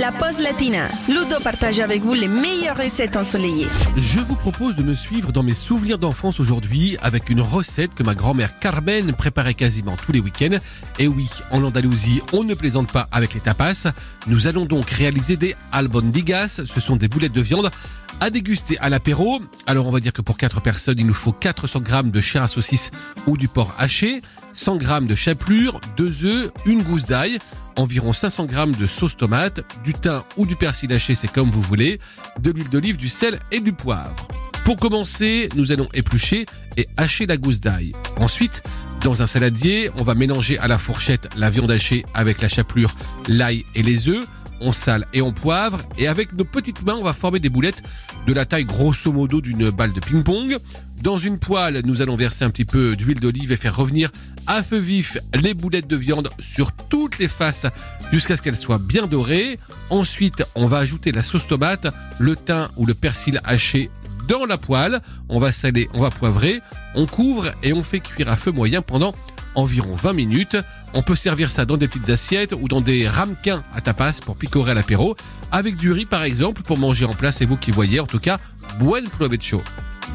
la pause latina. Ludo partage avec vous les meilleures recettes ensoleillées. Je vous propose de me suivre dans mes souvenirs d'enfance aujourd'hui avec une recette que ma grand-mère Carmen préparait quasiment tous les week-ends. Et oui, en Andalousie, on ne plaisante pas avec les tapas. Nous allons donc réaliser des albondigas. Ce sont des boulettes de viande à déguster à l'apéro. Alors on va dire que pour 4 personnes, il nous faut 400 grammes de chair à saucisse ou du porc haché, 100 grammes de chapelure, 2 œufs, une gousse d'ail, environ 500 grammes de sauce tomate, du thym ou du persil haché, c'est comme vous voulez, de l'huile d'olive, du sel et du poivre. Pour commencer, nous allons éplucher et hacher la gousse d'ail. Ensuite, dans un saladier, on va mélanger à la fourchette la viande hachée avec la chapelure, l'ail et les œufs on sale et on poivre. Et avec nos petites mains, on va former des boulettes de la taille grosso modo d'une balle de ping-pong. Dans une poêle, nous allons verser un petit peu d'huile d'olive et faire revenir à feu vif les boulettes de viande sur toutes les faces jusqu'à ce qu'elles soient bien dorées. Ensuite, on va ajouter la sauce tomate, le thym ou le persil haché dans la poêle. On va saler, on va poivrer, on couvre et on fait cuire à feu moyen pendant environ 20 minutes. On peut servir ça dans des petites assiettes ou dans des ramequins à tapas pour picorer à l'apéro, avec du riz par exemple pour manger en place, c'est vous qui voyez. En tout cas, buen provecho.